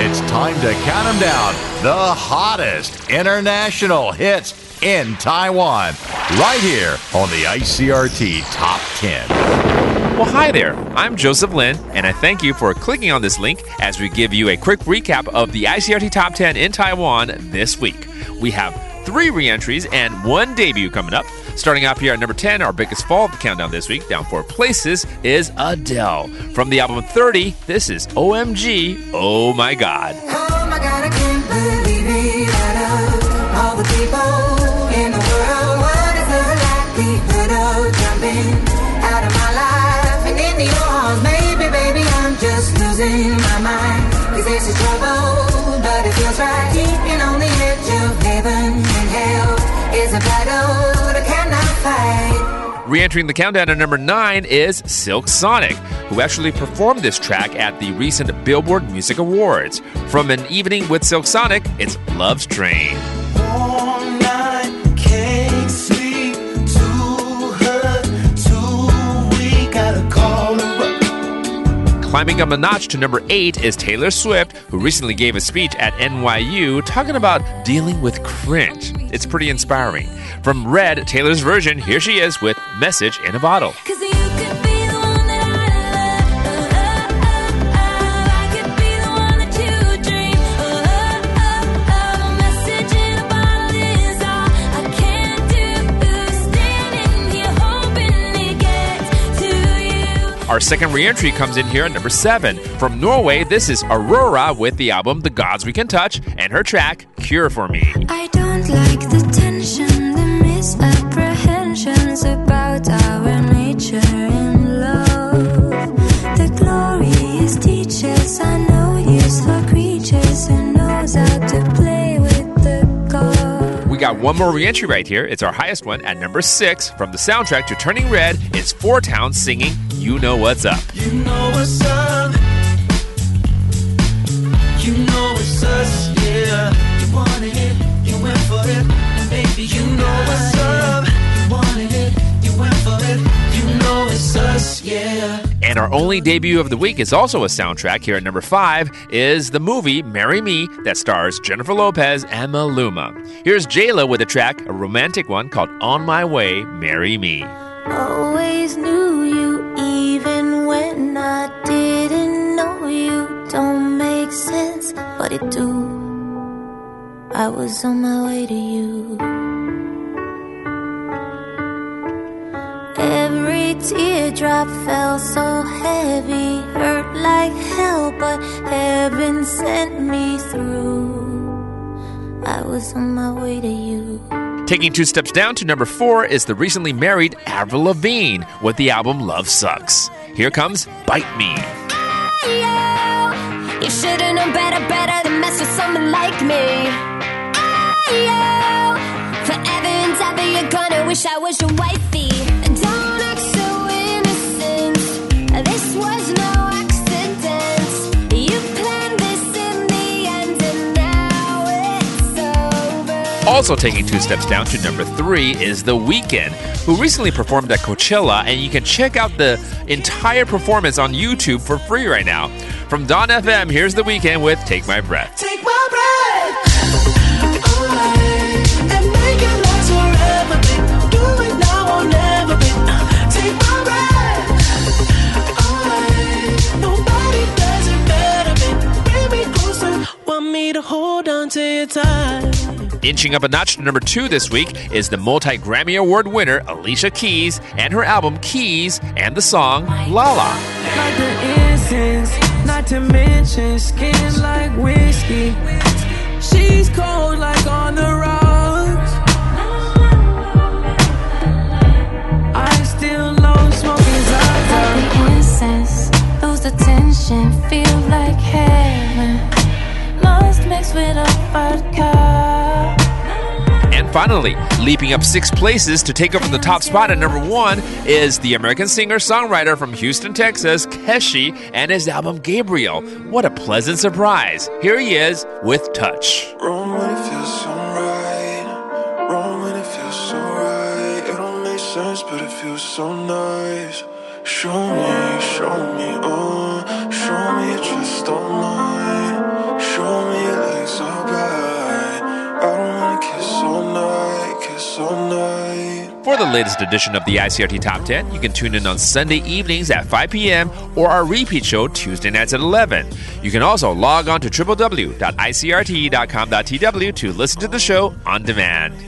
It's time to count them down. The hottest international hits in Taiwan. Right here on the ICRT Top 10. Well, hi there. I'm Joseph Lin, and I thank you for clicking on this link as we give you a quick recap of the ICRT Top 10 in Taiwan this week. We have three reentries and one debut coming up. Starting off here at number 10, our biggest fall of the countdown this week, down four places, is Adele. From the album 30, this is OMG, Oh My God. Oh my god, I can't believe it. All the people in the world, what is the likelihood of jumping out of my life and into your arms? Maybe, baby, I'm just losing my mind. Cause trouble, Re entering the countdown at number 9 is Silk Sonic, who actually performed this track at the recent Billboard Music Awards. From an evening with Silk Sonic, it's Love's Train. Climbing up a notch to number 8 is Taylor Swift, who recently gave a speech at NYU talking about dealing with cringe. It's pretty inspiring. From Red, Taylor's version, here she is with Message in a Bottle. Our second re-entry comes in here at number 7. From Norway, this is Aurora with the album The Gods We Can Touch and her track Cure for Me. Got one more re-entry right here. It's our highest one at number 6. From the soundtrack to Turning Red, it's Four Towns singing You Know What's Up. You know what's up. You know it's us, yeah. You it, you went for it. Our only debut of the week is also a soundtrack here at number 5 is the movie Marry Me that stars Jennifer Lopez and Maluma. Here's J.Lo with a track, a romantic one called On My Way, Marry Me. Always knew you, even when I didn't know you. Don't make sense, but it do. I was on my way to you. Teardrop fell so heavy, hurt like hell, but heaven sent me through. I was on my way to you. Taking two steps down to number 4 is the recently married Avril Lavigne with the album Love Sux. Here comes Bite Me. Ayo, You should've known better, better than mess with someone like me. Ayo, Forever and ever, you're gonna wish I was your wifey. Don't Also taking two steps down to number three is The Weeknd, who recently performed at Coachella, and you can check out the entire performance on YouTube for free right now. From Dawn FM, here's The Weeknd with Take My Breath. Take my breath hold on to your tight. Inching up a notch to number two this week is the multi Grammy Award winner Alicia Keys and her album Keys and the song Lala. like the incense, not to mention skin like whiskey. She's cold like on the rocks. I still know smoking Zaza. The incense, lose the tension, feel like heaven. Lost mixed with a vodka. Finally, leaping up six places to take over the top spot at number one is the American singer songwriter from Houston, Texas, Keshi, and his album Gabriel. What a pleasant surprise! Here he is with Touch. Wrong when it feels so right. Wrong when it feels so right. It don't make sense, but it feels so nice. Show me, show me, oh, show me just don't mind. For the latest edition of the ICRT Top 10, you can tune in on Sunday evenings at 5 p.m. or our repeat show Tuesday nights at 11. You can also log on to www.icrt.com.tw to listen to the show on demand.